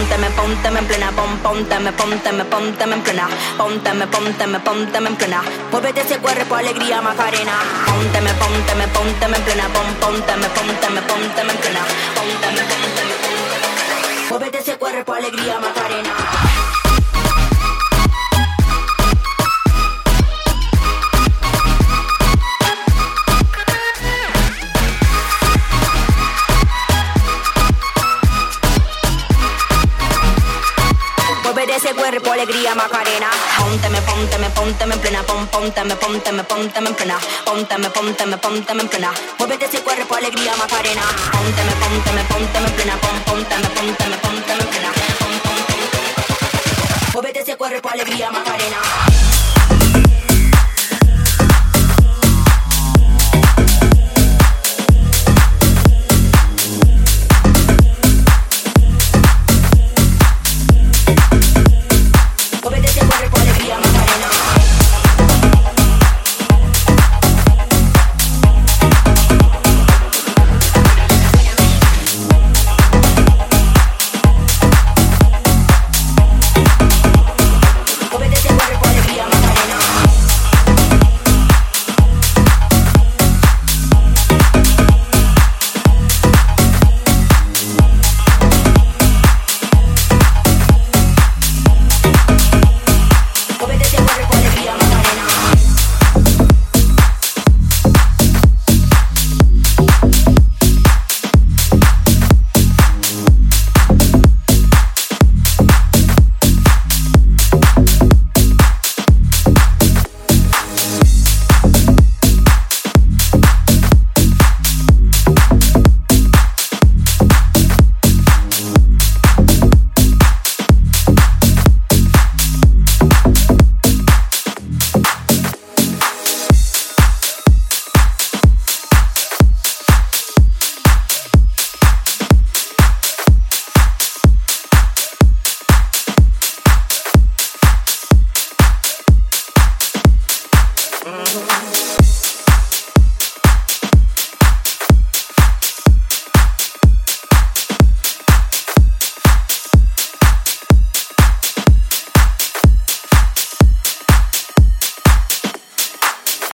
pónteme, pónteme, pónteme en plena, pom, pónteme, pónteme, pónteme en plena, pónteme, pónteme, pónteme en plena. Muévete ese cuerpo, alegría, Macarena. Pónteme, pónteme, pónteme en plena, pom, pónteme, pónteme, pónteme en plena, pónteme, pónteme, pónteme. Muévete ese cuerpo, alegría, Macarena. con alegría Macarena. Pónteme, pónteme, pónteme en plena, pon, pónteme, pónteme, pónteme en plena, pónteme, pónteme, pónteme en plena. Muévete ese cuerpo alegría Macarena. Pónteme, pónteme, pónteme en plena, pon, pónteme, pónteme, pónteme en plena. Muévete ese cuerpo alegría Macarena.